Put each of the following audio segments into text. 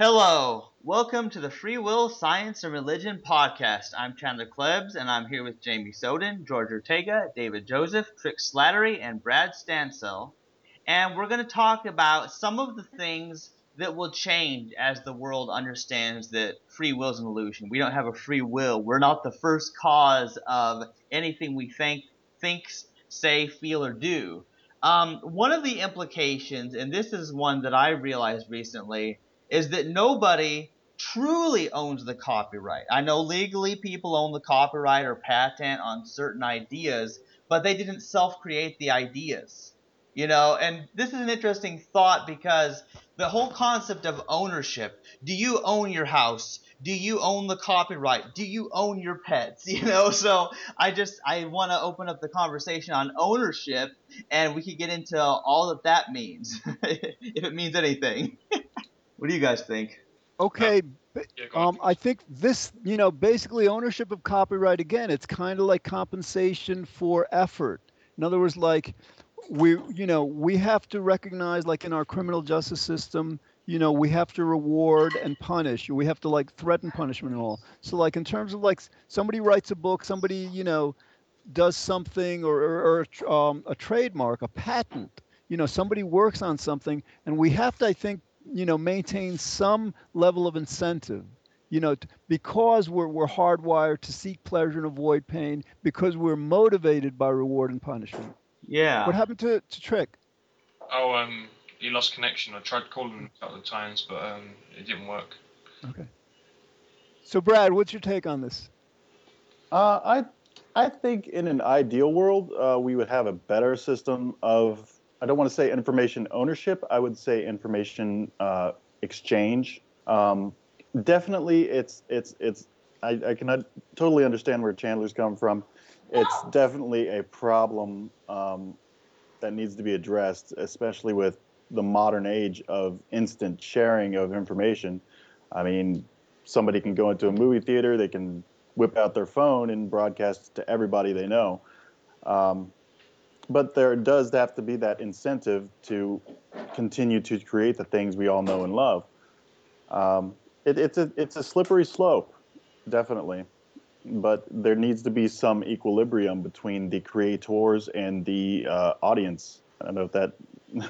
Hello, welcome to the Free Will, Science, and Religion podcast. I'm Chandler Klebs, and I'm here with Jamie Soden, George Ortega, David Joseph, Trick Slattery, and Brad Stansel. And we're going to talk about some of the things that will change as the world understands that free will is an illusion. We don't have a free will. We're not the first cause of anything we think, thinks, say, feel, or do. Um, one of the implications, and this is one that I realized recently, is that nobody truly owns the copyright. I know legally people own the copyright or patent on certain ideas, but they didn't self create the ideas. You know, and this is an interesting thought because the whole concept of ownership do you own your house? Do you own the copyright? Do you own your pets? You know, so I just I want to open up the conversation on ownership, and we could get into all that that means, if it means anything. What do you guys think? Okay. Yeah. Um, I think this, you know, basically ownership of copyright again, it's kind of like compensation for effort. In other words, like we, you know, we have to recognize, like in our criminal justice system, you know, we have to reward and punish. We have to like threaten punishment and all. So, like in terms of like somebody writes a book, somebody, you know, does something or, or, or um, a trademark, a patent. You know, somebody works on something, and we have to, I think, you know, maintain some level of incentive. You know, t- because we're we're hardwired to seek pleasure and avoid pain, because we're motivated by reward and punishment. Yeah. What happened to to Trick? Oh, um, he lost connection. I tried calling him a couple of times, but um, it didn't work. Okay. So, Brad, what's your take on this? Uh, I I think in an ideal world, uh, we would have a better system of I don't want to say information ownership. I would say information uh, exchange. Um, definitely, it's it's it's. I, I cannot totally understand where Chandler's come from. It's definitely a problem um, that needs to be addressed, especially with the modern age of instant sharing of information. I mean, somebody can go into a movie theater, they can whip out their phone and broadcast to everybody they know. Um, but there does have to be that incentive to continue to create the things we all know and love. Um, it, it's a it's a slippery slope, definitely, but there needs to be some equilibrium between the creators and the uh, audience. I don't know if that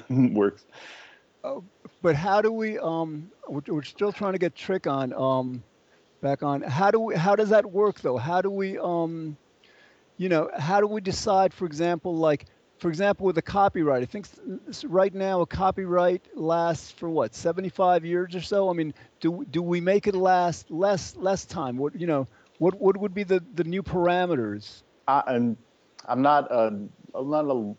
works. But how do we? Um, we're, we're still trying to get Trick on. Um, back on. How do we? How does that work though? How do we? Um, you know, how do we decide? For example, like for example, with a copyright, I think right now a copyright lasts for what 75 years or so. I mean, do do we make it last less less time? What you know? What what would be the the new parameters? I, I'm I'm not a I'm not a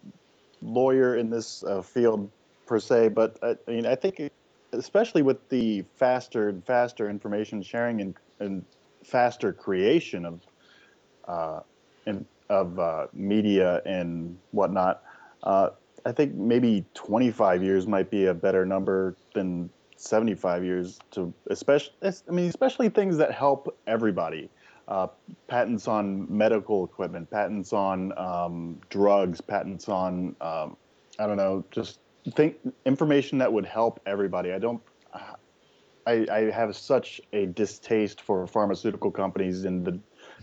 lawyer in this uh, field per se, but I, I mean I think it- especially with the faster and faster information sharing and, and faster creation of uh, of uh, media and whatnot, uh, I think maybe 25 years might be a better number than 75 years to especially I mean especially things that help everybody uh, patents on medical equipment, patents on um, drugs, patents on um, I don't know, just think information that would help everybody. I don't. I, I have such a distaste for pharmaceutical companies and the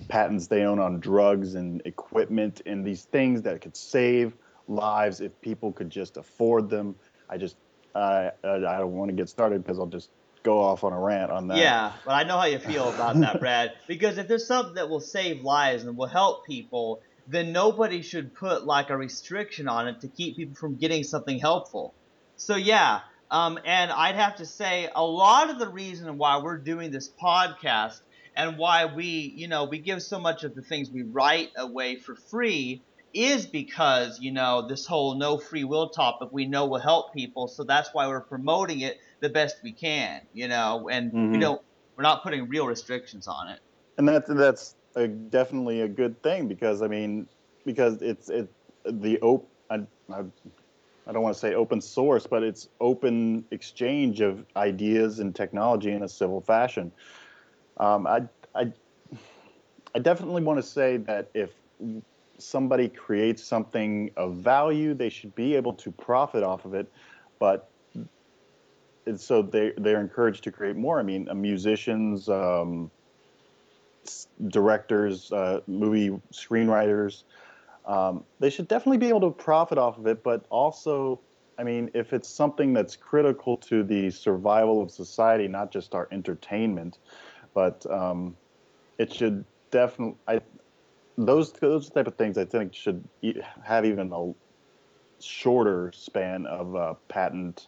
patents they own on drugs and equipment and these things that could save lives if people could just afford them. I just I I, I don't want to get started because I'll just go off on a rant on that. Yeah, but I know how you feel about that, Brad. Because if there's something that will save lives and will help people, then nobody should put like a restriction on it to keep people from getting something helpful. So yeah, um, and I'd have to say a lot of the reason why we're doing this podcast and why we, you know, we give so much of the things we write away for free is because you know this whole no free will topic we know will help people so that's why we're promoting it the best we can you know and we Mhm. don't we're not putting real restrictions on it and that's that's a, definitely a good thing because I mean because it's it the op I, I, I don't want to say open source but it's open exchange of ideas and technology in a civil fashion. Um, I I I definitely want to say that if somebody creates something of value, they should be able to profit off of it, but so they they're encouraged to create more. I mean, uh, musicians, um, directors, uh, movie screenwriters, um, they should definitely be able to profit off of it. But also, I mean, if it's something that's critical to the survival of society, not just our entertainment, but um, it should definitely. I those those type of things I think should have even a shorter span of uh, patent,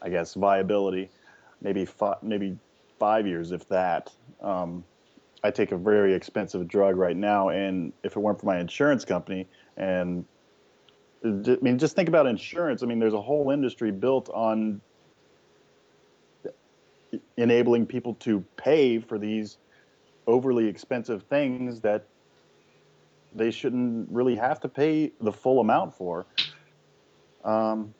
I guess, viability, maybe five, maybe five years, if that. Um, I take a very expensive drug right now, and if it weren't for my insurance company, and I mean, just think about insurance. I mean, there's a whole industry built on enabling people to pay for these overly expensive things that they shouldn't really have to pay the full amount for. Um,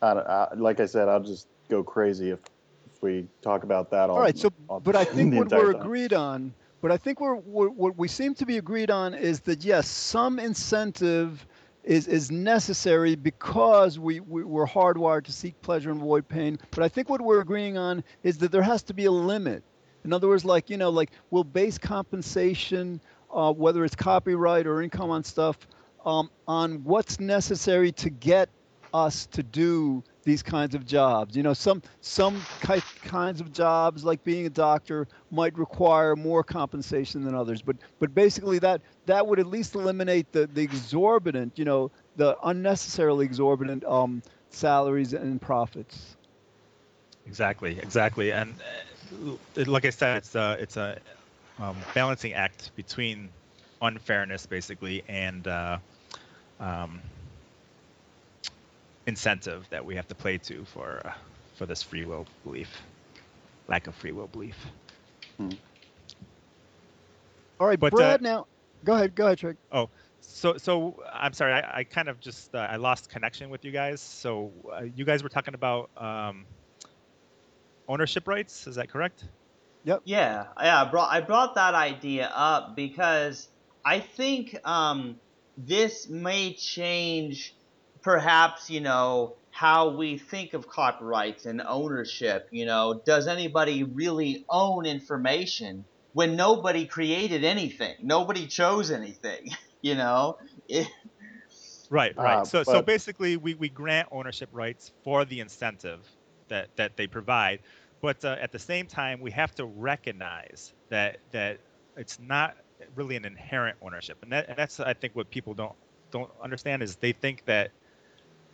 I, I, like I said, I'll just go crazy if, if we talk about that all. All right. So, all- but I think what we're time. agreed on, but I think we're, we're what we seem to be agreed on is that yes, some incentive is is necessary because we, we we're hardwired to seek pleasure and avoid pain. But I think what we're agreeing on is that there has to be a limit. In other words, like you know, like we'll base compensation, uh, whether it's copyright or income on stuff, um, on what's necessary to get us to do these kinds of jobs. You know, some some ki- kinds of jobs, like being a doctor, might require more compensation than others. But but basically, that that would at least eliminate the the exorbitant, you know, the unnecessarily exorbitant um, salaries and profits. Exactly, exactly, and uh, like I said, it's a it's a um, balancing act between unfairness, basically, and uh, um, incentive that we have to play to for uh, for this free will belief, lack of free will belief. All right, But, uh, Brad. now, go ahead. Go ahead, Trick. Oh, so, so I'm sorry, I, I kind of just uh, I lost connection with you guys. So, uh, you guys were talking about um, ownership rights. Is that correct? Yep. Yeah, yeah. I brought I brought that idea up because I think um, this may change, perhaps you know how we think of copyrights and ownership. You know, does anybody really own information when nobody created anything? Nobody chose anything. You know, it, Right, right. Uh, so, so basically, we, we grant ownership rights for the incentive that, that they provide, but uh, at the same time, we have to recognize that that it's not really an inherent ownership, and, that, and that's I think what people don't don't understand is they think that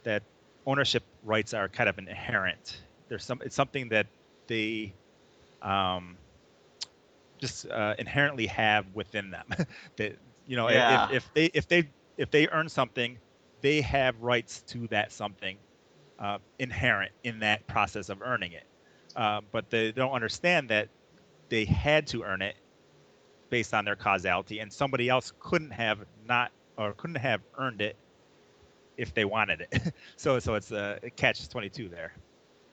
that ownership rights are kind of inherent. There's some it's something that they um, just uh, inherently have within them. that you know, if- Yeah. if, if they if they if they earn something, they have rights to that something uh, inherent in that process of earning it. Uh, but they don't understand that they had to earn it based on their causality, and somebody else couldn't have not or couldn't have earned it if they wanted it. so so it's a catch twenty two there.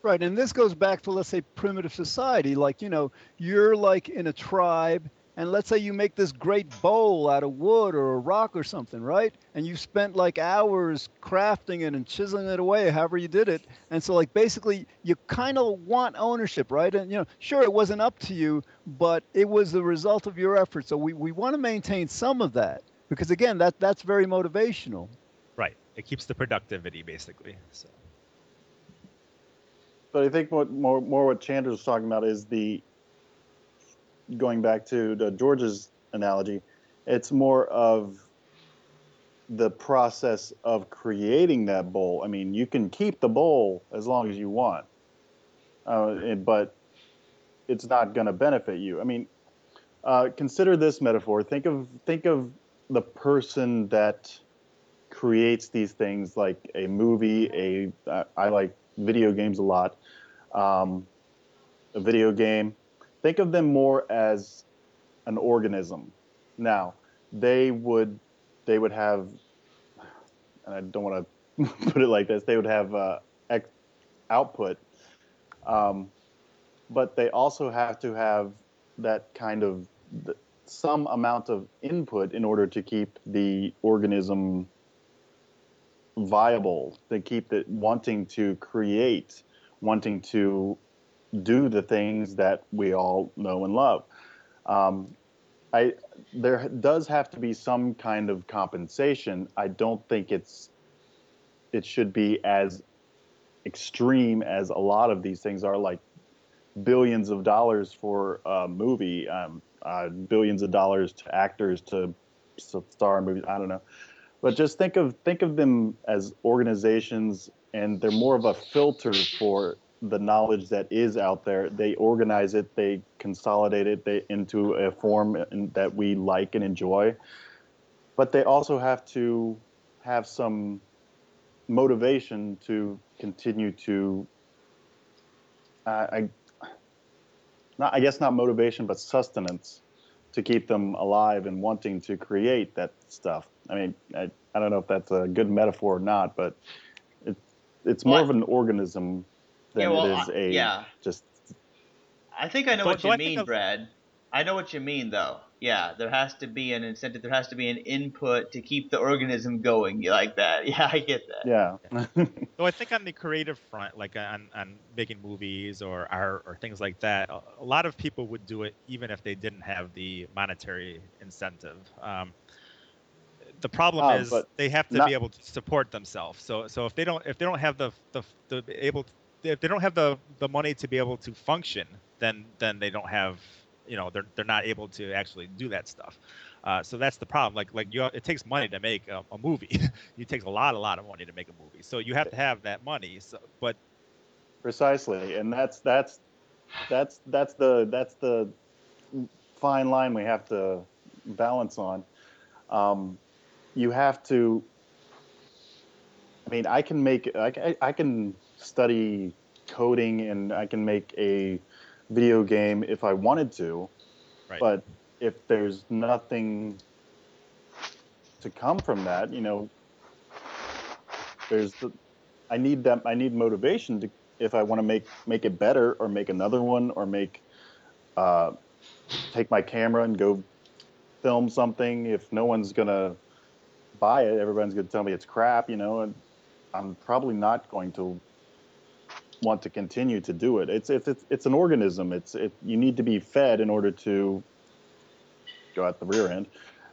Right, and this goes back to let's say primitive society. Like you know, you're like in a tribe, and let's say you make this great bowl out of wood or a rock or something, right? And you spent like hours crafting it and chiseling it away, however you did it. And so like basically, you kind of want ownership, right? And you know, sure, it wasn't up to you, but it was the result of your effort. So we, we want to maintain some of that because again, that that's very motivational. It keeps the productivity basically. So But I think what more more what Chandler was talking about is the going back to the George's analogy. It's more of the process of creating that bowl. I mean, you can keep the bowl as long as you want, uh, but it's not going to benefit you. I mean, uh, consider this metaphor. Think of think of the person that creates these things, like a movie. A uh, I like video games a lot. Um, a video game. Think of them more as an organism. Now, they would they would have, and I don't want to put it like this. They would have uh, ex- output, um, but they also have to have that kind of some amount of input in order to keep the organism viable, to keep it wanting to create wanting to do the things that we all know and love. Um, I there does have to be some kind of compensation. I don't think it's it should be as extreme as a lot of these things are, like billions of dollars for a movie, um, uh, billions of dollars to actors to star movies. I don't know, but just think of think of them as organizations, and they're more of a filter for the knowledge that is out there. They organize it, they consolidate it they, into a form that we like and enjoy. But they also have to have some motivation to continue to. Uh, I, not, I guess not motivation, but sustenance to keep them alive and wanting to create that stuff. I mean, I, I don't know if that's a good metaphor or not, but it, it's more Well, of an organism than Yeah, well, it is I- a yeah. just I think I know So- what so you I mean, of- Brad. I know what you mean, though. Yeah, there has to be an incentive. There has to be an input to keep the organism going like that. Yeah, I get that. yeah. So I think on the creative front, like on, on making movies or art or things like that, a, a lot of people would do it even if they didn't have the monetary incentive. Um, the problem Ah, is they have to not- be able to support themselves. So so if they don't if they don't have the the, the able if they don't have the, the money to be able to function, then then they don't have you know they're they're not able to actually do that stuff. Uh, so that's the problem. Like like you, it takes money to make a, a movie. it takes a lot a lot of money to make a movie. So you have to have that money. So but Precisely, and that's that's that's that's the that's the fine line we have to balance on. Um, you have to. I mean, I can make I, I can study coding and I can make a video game if I wanted to, Right. but if there's nothing to come from that, you know, there's the, I need that I need motivation to if I want to make make it better or make another one or make uh, take my camera and go film something. If no one's gonna buy it, everyone's gonna tell me it's crap, you know, and I'm probably not going to want to continue to do it. It's it's it's, it's an organism. It's it you need to be fed in order to go out the rear end.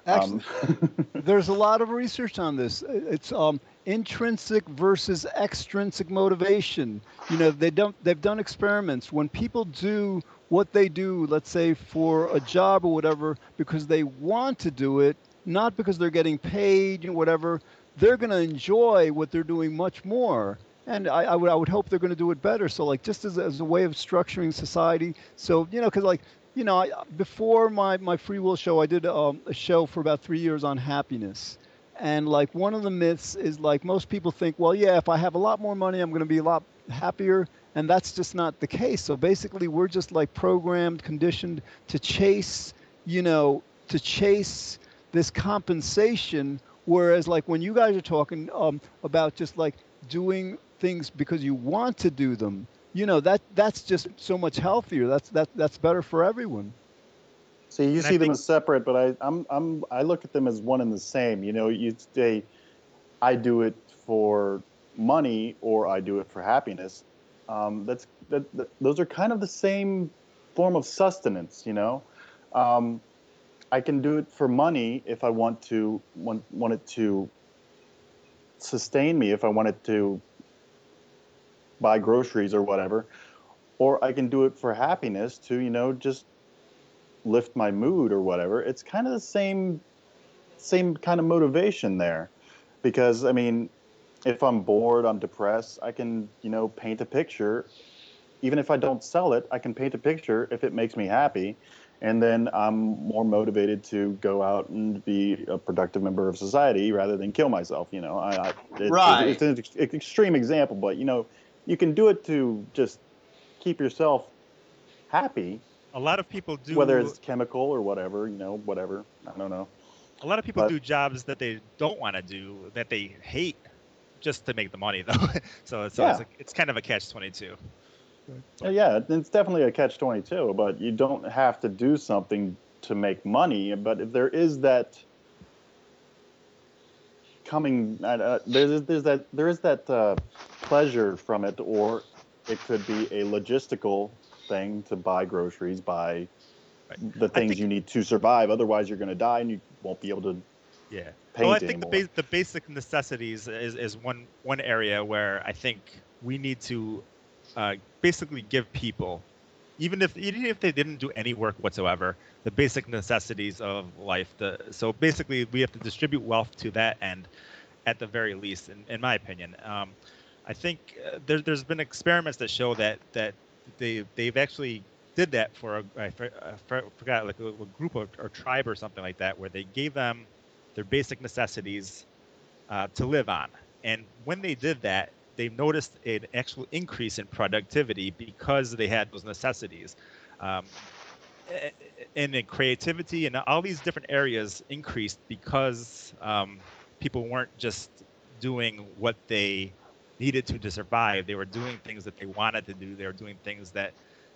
Actually, Um, there's a lot of research on this. It's um, intrinsic versus extrinsic motivation. You know, they don't. They've done experiments when people do what they do, let's say for a job or whatever, because they want to do it, not because they're getting paid, or whatever. They're going to enjoy what they're doing much more. And I, I would, I would hope they're going to do it better. So, like, just as, a- as a way of structuring society. So, you know, because like, you know, I, before my, my free will show, I did um, a show for about three years on happiness. And like one of the myths is like most people think, well, yeah, if I have a lot more money, I'm going to be a lot happier. And that's just not the case. So basically, we're just like programmed, conditioned to chase, you know, to chase this compensation. Whereas, like when you guys are talking um, about just like doing things because you want to do them, you know, that that's just so much healthier. That's that that's better for everyone. See, you And I see them think- as separate, but I, I'm, I'm, I look at them as one and the same. You know, you say, I do it for money or I do it for happiness. Um, that's that, that. Those are kind of the same form of sustenance. You know, um, I can do it for money if I want to want, want it to sustain me. If I want it to buy groceries or whatever, or I can do it for happiness to you know just lift my mood or whatever. It's kind of the same same kind of motivation there. Because i mean if i'm bored i'm depressed i can you know paint a picture. Even if i don't sell it i can paint a picture if it makes me happy and then i'm more motivated to go out and be a productive member of society rather than kill myself you know I, I, it- Right. it's an ex- extreme example but you know you can do it to just keep yourself happy a lot of people do whether it's chemical or whatever, you know, whatever. I don't know. a lot of people but- do jobs that they don't want to do that they hate just to make the money though. so so it's, Yeah. a, it's kind of a catch twenty two. Uh, Yeah, it's definitely a catch twenty two, but you don't have to do something to make money. But if there is that coming, uh, uh, there's there's that there is that uh, pleasure from it, or it could be a logistical thing to buy groceries, buy Right. the things think- you need to survive. Otherwise, you're going to die and you won't be able to Yeah. paint well, I think the, bas- the basic necessities is, is one one area where I think we need to uh, basically give people, even if even if they didn't do any work whatsoever, the basic necessities of life. The so basically we have to distribute wealth to that end, at the very least, in, in my opinion. Um, I think uh, there, there's been experiments that show that that they they've actually did that for a I for- I forgot like a, a group or, or tribe or something like that where they gave them their basic necessities uh, to live on. And when they did that, they noticed an actual increase in productivity because they had those necessities. Um, and in creativity and all these different areas increased because um, people weren't just doing what they needed to to survive. They were doing things that they wanted to do. They were doing things that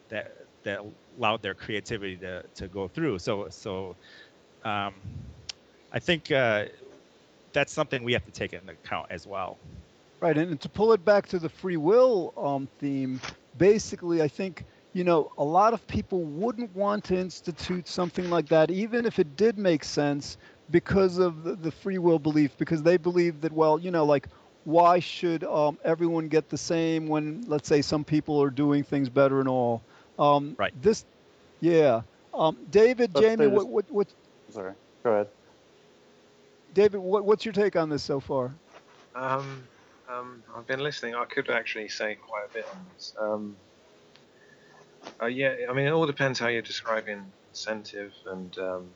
that that allowed their creativity to, to go through. So so um, I think uh, that's something we have to take into account as well. Right, and, and to pull it back to the free will um, theme, basically, I think you know a lot of people wouldn't want to institute something like that, even if it did make sense, because of the, the free will belief, because they believe that well, you know, like why should um, everyone get the same when, let's say, some people are doing things better and all. Um, Right. This, yeah. Um, David, But Jamie, what, what, what, Sorry. Go ahead. David, what, what's your take on this so far? Um, um, I've been listening. I could actually say quite a bit on this. Um, uh, yeah, I mean, it all depends how you're describing incentive and um,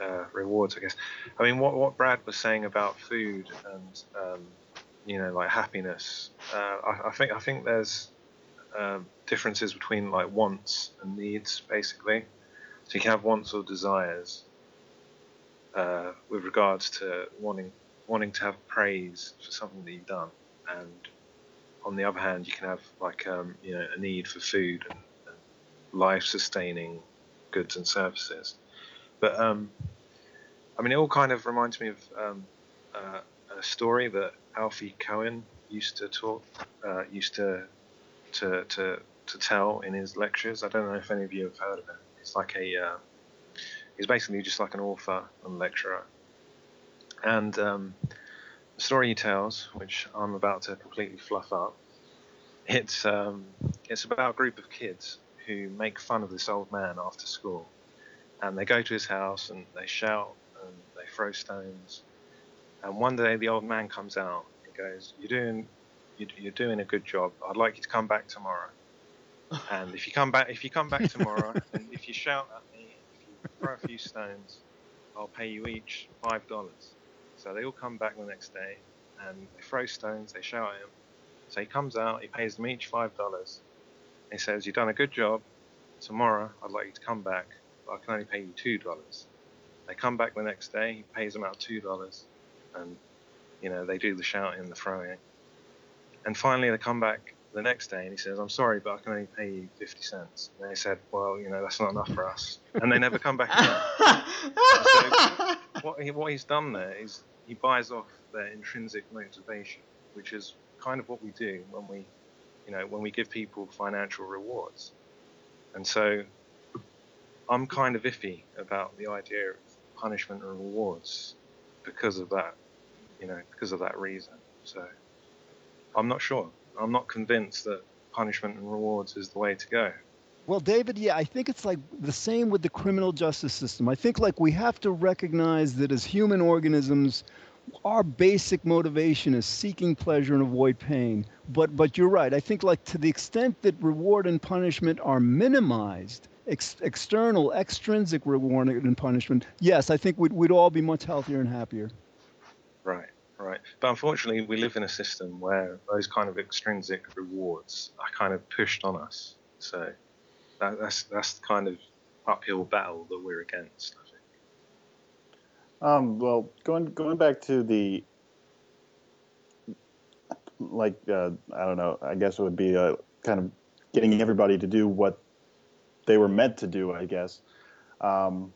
uh, rewards, I guess. I mean, what what Brad was saying about food and um, you know, like happiness. Uh, I, I think I think there's um, differences between like wants and needs, basically. So you can have wants or desires uh, with regards to wanting wanting to have praise for something that you've done, and on the other hand, you can have like um, you know a need for food and, life-sustaining goods and services. But um, I mean, it all kind of reminds me of um, uh, a story that Alfie Kohn used to talk, uh, used to to to to tell in his lectures. I don't know if any of you have heard of him. He's like a uh, he's basically just like an author and lecturer. And um, the story he tells, which I'm about to completely fluff up, it's um, it's about a group of kids who make fun of this old man after school, and they go to his house and they shout and they throw stones. And one day the old man comes out and goes, "You're doing you're, you're doing a good job. I'd like you to come back tomorrow." And if you come back, if you come back tomorrow, and if you shout at me, if you throw a few stones, I'll pay you each five dollars. So they all come back the next day, and they throw stones. They shout at him. So he comes out. He pays them each five dollars. He says, "You've done a good job. Tomorrow, I'd like you to come back, but I can only pay you two dollars." They come back the next day. He pays them out two dollars, and you know they do the shouting, and the throwing. And finally, they come back the next day, and he says, "I'm sorry, but I can only pay you fifty cents." And they said, "Well, you know that's not enough for us," and they never come back again what, he, what he's done there is he buys off their intrinsic motivation, which is kind of what we do when we, you know, when we give people financial rewards. And so, I'm kind of iffy about the idea of punishment and rewards because of that, you know, because of that reason. So, I'm not sure. I'm not convinced that punishment and rewards is the way to go. Well, David, yeah, I think it's like the same with the criminal justice system. I think like we have to recognize that as human organisms, our basic motivation is seeking pleasure and avoid pain. But but you're right. I think like to the extent that reward and punishment are minimized, ex- external, extrinsic reward and punishment, yes, I think we'd, we'd all be much healthier and happier. Right, right. But unfortunately, we live in a system where those kind of extrinsic rewards are kind of pushed on us. So that, that's that's the kind of uphill battle that we're against. I think. Um, well, going going back to the like uh, I don't know. I guess it would be uh, kind of getting everybody to do what they were meant to do. I guess um,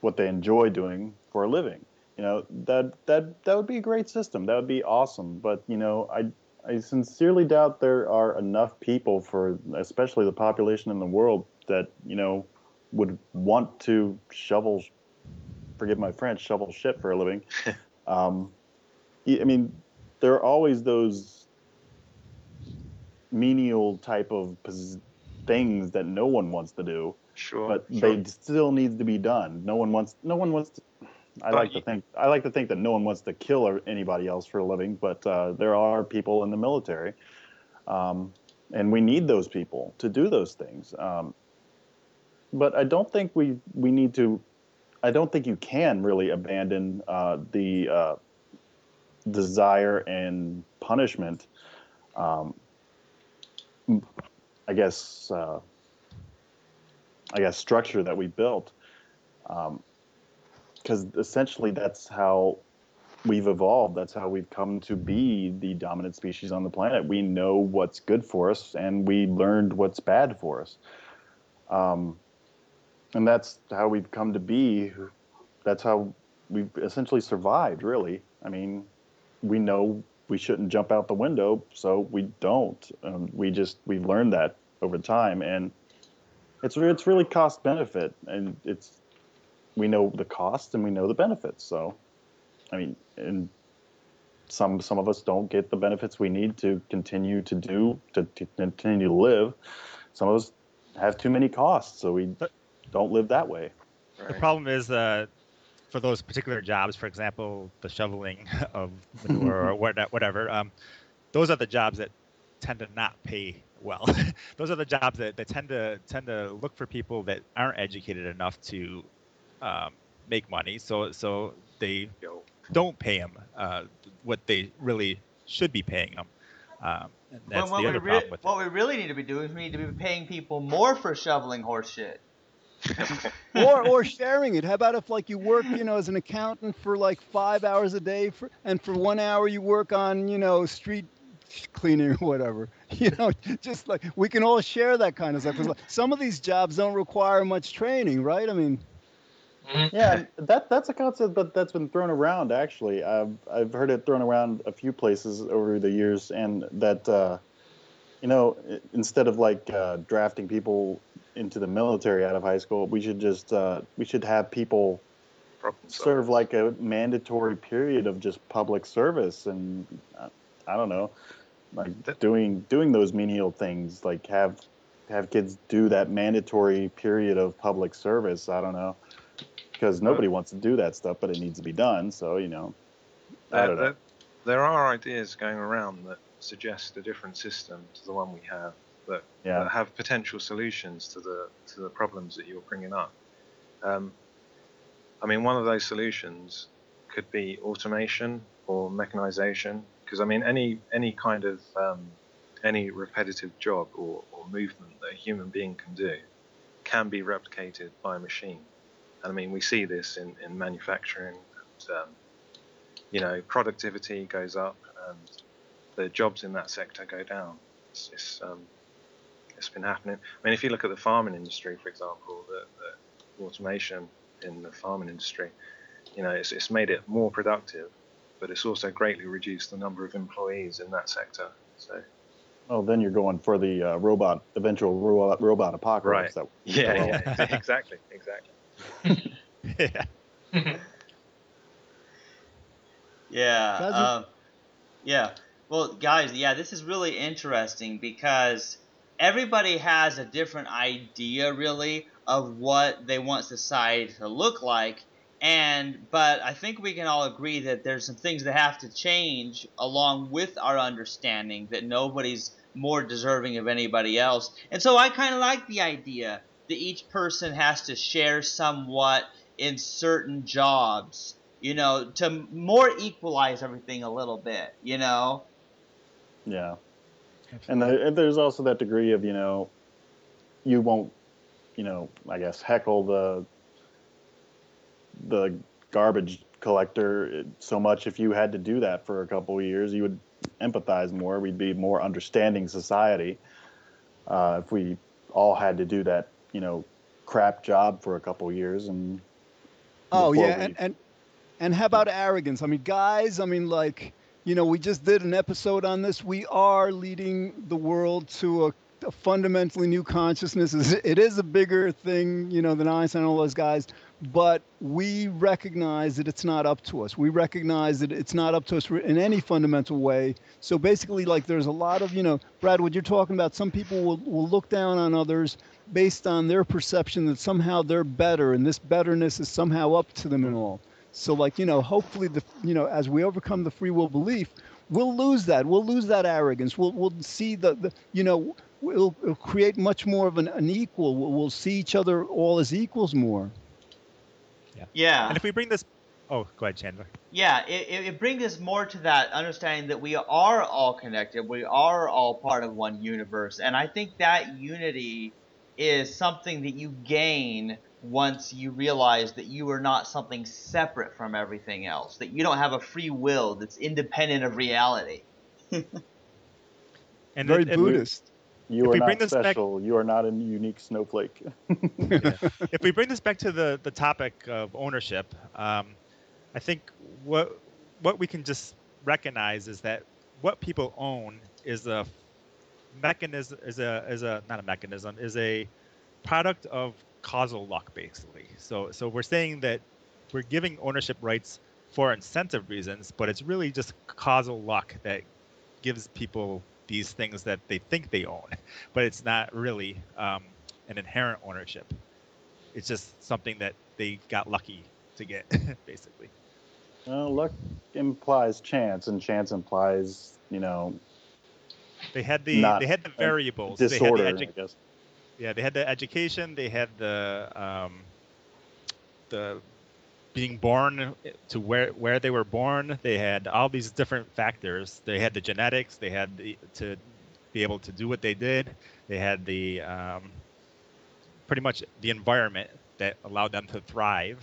what they enjoy doing for a living. You know that that that would be a great system. That would be awesome. But you know, I I sincerely doubt there are enough people for, especially the population in the world, that you know would want to shovel. Forgive my French, shovel shit for a living. um, I mean, there are always those menial type of things that no one wants to do, Sure. but sure. they still needs to be done. No one wants. No one wants. To, I like to think. I like to think that no one wants to kill anybody else for a living, but uh, there are people in the military, um, and we need those people to do those things. Um, but I don't think we we need to. I don't think you can really abandon uh, the uh, desire and punishment. Um, I guess. Uh, I guess structure that we built, because essentially that's how we've evolved. That's how we've come to be the dominant species on the planet. We know what's good for us, and we learned what's bad for us. Um, and that's how we've come to be. That's how we've essentially survived. Really, I mean, we know we shouldn't jump out the window, so we don't. Um, we just we've learned that over time, and it's it's really cost benefit, and it's we know the cost and we know the benefits. So, I mean, and some some of us don't get the benefits we need to continue to do to, to continue to live. Some of us have too many costs, so we But- don't live that way. The problem is uh, for those particular jobs, for example, the shoveling of manure or whatever, um, those are the jobs that tend to not pay well. those are the jobs that, that tend to tend to look for people that aren't educated enough to um, make money. So so they don't pay them uh, what they really should be paying them. Um, and that's what, the we other re- problem with what it. we really need to be doing is we need to be paying people more for shoveling horse shit. or or sharing it. How about if like you work, you know, as an accountant for like five hours a day, for, and for one hour you work on, you know, street cleaning or whatever. You know, just like we can all share that kind of stuff. 'Cause, like, some of these jobs don't require much training, right? I mean, Mhm. Yeah, that that's a concept that that's been thrown around. Actually, I've I've heard it thrown around a few places over the years, and that uh, you know, instead of like uh, drafting people into the military out of high school, we should just uh, we should have people serve like a mandatory period of just public service, and uh, I don't know, like That- doing doing those menial things, like have have kids do that mandatory period of public service. I don't know, because nobody wants to do that stuff, but it needs to be done. So you know, I There, know. there, there are ideas going around that suggest a different system to the one we have that, Yeah. that have potential solutions to the to the problems that you're bringing up. Um, I mean, one of those solutions could be automation or mechanization, because I mean, any any kind of um, any repetitive job or, or movement that a human being can do can be replicated by a machine. I mean, we see this in, in manufacturing. And, um, you know, productivity goes up and the jobs in that sector go down. It's, it's, um, it's been happening. I mean, if you look at the farming industry, for example, the, the automation in the farming industry, you know, it's, it's made it more productive, but it's also greatly reduced the number of employees in that sector. So, Oh, then you're going for the uh, robot, eventual robot, robot apocalypse. That, yeah, Well- yeah exactly, exactly. yeah. Yeah. Does it? Um, yeah. Well, guys, yeah, this is really interesting because everybody has a different idea, really, of what they want society to look like. And, but I think we can all agree that there's some things that have to change along with our understanding that nobody's more deserving of anybody else. And so I kind of like the idea that each person has to share somewhat in certain jobs you know, to more equalize everything a little bit, you know? yeah. And, the, and there's also that degree of you know, you won't, you know, I guess heckle the the garbage collector so much if you had to do that for a couple of years you would empathize more we'd be more understanding society uh, if we all had to do that you know crap job for a couple of years and oh yeah, we- and, and and how about arrogance? I mean, guys, I mean, like, you know, we just did an episode on this. We are leading the world to a, a fundamentally new consciousness. It is a bigger thing, you know, than Einstein and all those guys, but we recognize that it's not up to us. We recognize that it's not up to us in any fundamental way. So basically, like, there's a lot of, you know, Brad, what you're talking about, some people will, will look down on others based on their perception that somehow they're better and this betterness is somehow up to them and all. So like, you know, hopefully the you know, as we overcome the free will belief, we'll lose that. We'll lose that arrogance. We'll we'll see the, the you know, we'll, it'll create much more of an, an equal. We'll, we'll see each other all as equals more. Yeah. And if we bring this, oh, go ahead, Chandler. Yeah, it, it, it brings us more to that understanding that we are all connected. We are all part of one universe. And I think that unity is something that you gain once you realize that you are not something separate from everything else, that you don't have a free will that's independent of reality. And Very it- it- Buddhist. You If are we not bring this back- You are not a unique snowflake. if we bring this back to the, the topic of ownership, um, I think what what we can just recognize is that what people own is a mechanism is a is a not a mechanism is a product of causal luck basically. So so we're saying that we're giving ownership rights for incentive reasons, but it's really just causal luck that gives people these things that they think they own, but it's not really um, an inherent ownership. It's just something that they got lucky to get, basically. well, luck implies chance, and chance implies, you know, They had the they had the variables. They disorder. had the I guess. yeah, they had the education. They had the um, the being born to where where they were born. They had all these different factors. They had the genetics. They had the, to be able to do what they did. They had the um, pretty much the environment that allowed them to thrive.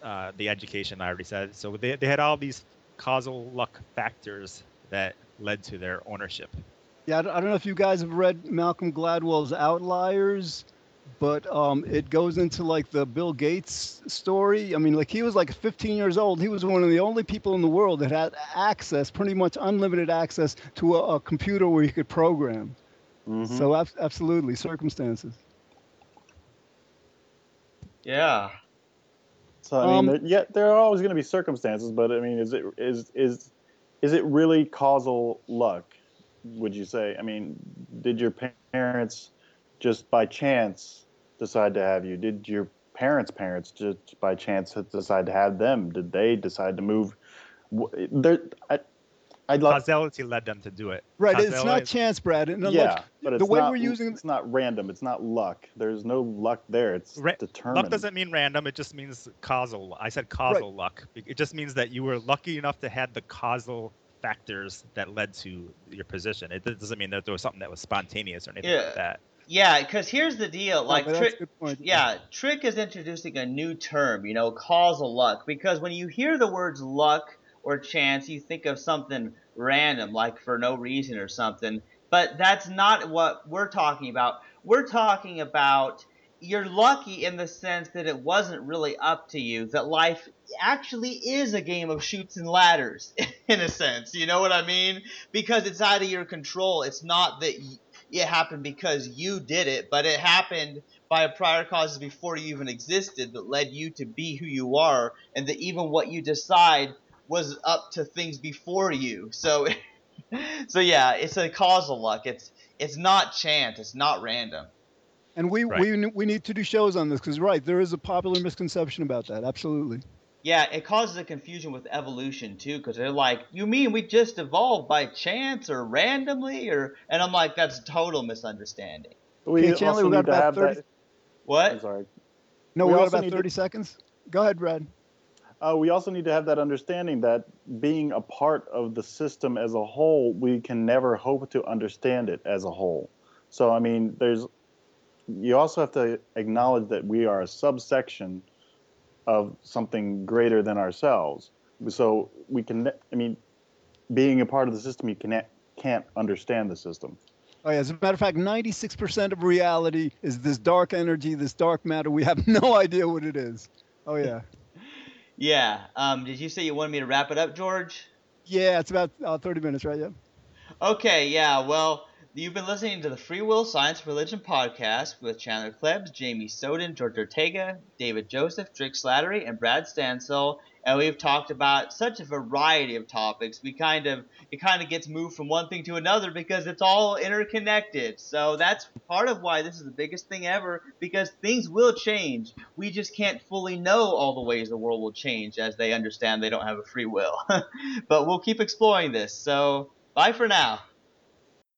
Uh, the education I already said. So they they had all these causal luck factors that led to their ownership. Yeah, I don't, I don't know if you guys have read Malcolm Gladwell's Outliers, but um, it goes into like the Bill Gates story. I mean, like he was like 15 years old. He was one of the only people in the world that had access, pretty much unlimited access to a, a computer where he could program. Mhm. So ab- absolutely, circumstances. Yeah. So I mean, Um, there, yeah, there are always going to be circumstances, but I mean, is it is is is it really causal luck? Would you say? I mean, did your parents just by chance decide to have you? Did your parents' parents just by chance decide to have them? Did they decide to move? There, I, I'd love. Causality led them to do it. Right, it's not chance, Brad. And, uh, Yeah, like, but the it's way not, we're using- it's not random. It's not luck. There's no luck there. It's Ra- determined. Luck doesn't mean random. It just means causal. I said causal luck. It just means that you were lucky enough to have the causal factors that led to your position. It doesn't mean that there was something that was spontaneous or anything Yeah. like that. Yeah, because here's the deal. Like, but tri- that's a good point. yeah, Trick is introducing a new term, you know, causal luck. Because when you hear the words luck or chance, you think of something random, like for no reason or something. But that's not what we're talking about. We're talking about you're lucky in the sense that it wasn't really up to you, that life actually is a game of Chutes and Ladders, in a sense. You know what I mean? Because it's out of your control. It's not that it happened because you did it, but it happened by a prior causes before you even existed that led you to be who you are, and that even what you decide was up to things before you. So, so yeah, it's a causal luck. It's it's not chance. It's not random. And we, Right. we, we need to do shows on this because, right, there is a popular misconception about that. Absolutely. Yeah, it causes a confusion with evolution too, because they're like, "You mean we just evolved by chance or randomly?" Or, and I'm like, "That's total misunderstanding." we Okay, Chandler, also we got need to about have 30 that. What? I'm sorry. No, We we, got also about need to- 30 seconds. Go ahead, Brad. Uh, we also need to have that understanding that being a part of the system as a whole, we can never hope to understand it as a whole. So, I mean, there's, you also have to acknowledge that we are a subsection of something greater than ourselves. So we can, I mean, being a part of the system, you can, can't understand the system. Oh, yeah. As a matter of fact, 96% of reality is this dark energy, this dark matter. We have no idea what it is. Oh, yeah. Yeah. Um, did you say you wanted me to wrap it up, George? Yeah, it's about uh, 30 minutes, right? Yeah. Okay, yeah, well, you've been listening to the Free Will Science Religion podcast with Chandler Klebs, Jamie Soden, George Ortega, David Joseph, Trick Slattery, and Brad Stansel. And we've talked about such a variety of topics. We kind of it kind of gets moved from one thing to another because it's all interconnected. So that's part of why this is the biggest thing ever because things will change. We just can't fully know all the ways the world will change as they understand they don't have a free will. but we'll keep exploring this. So bye for now.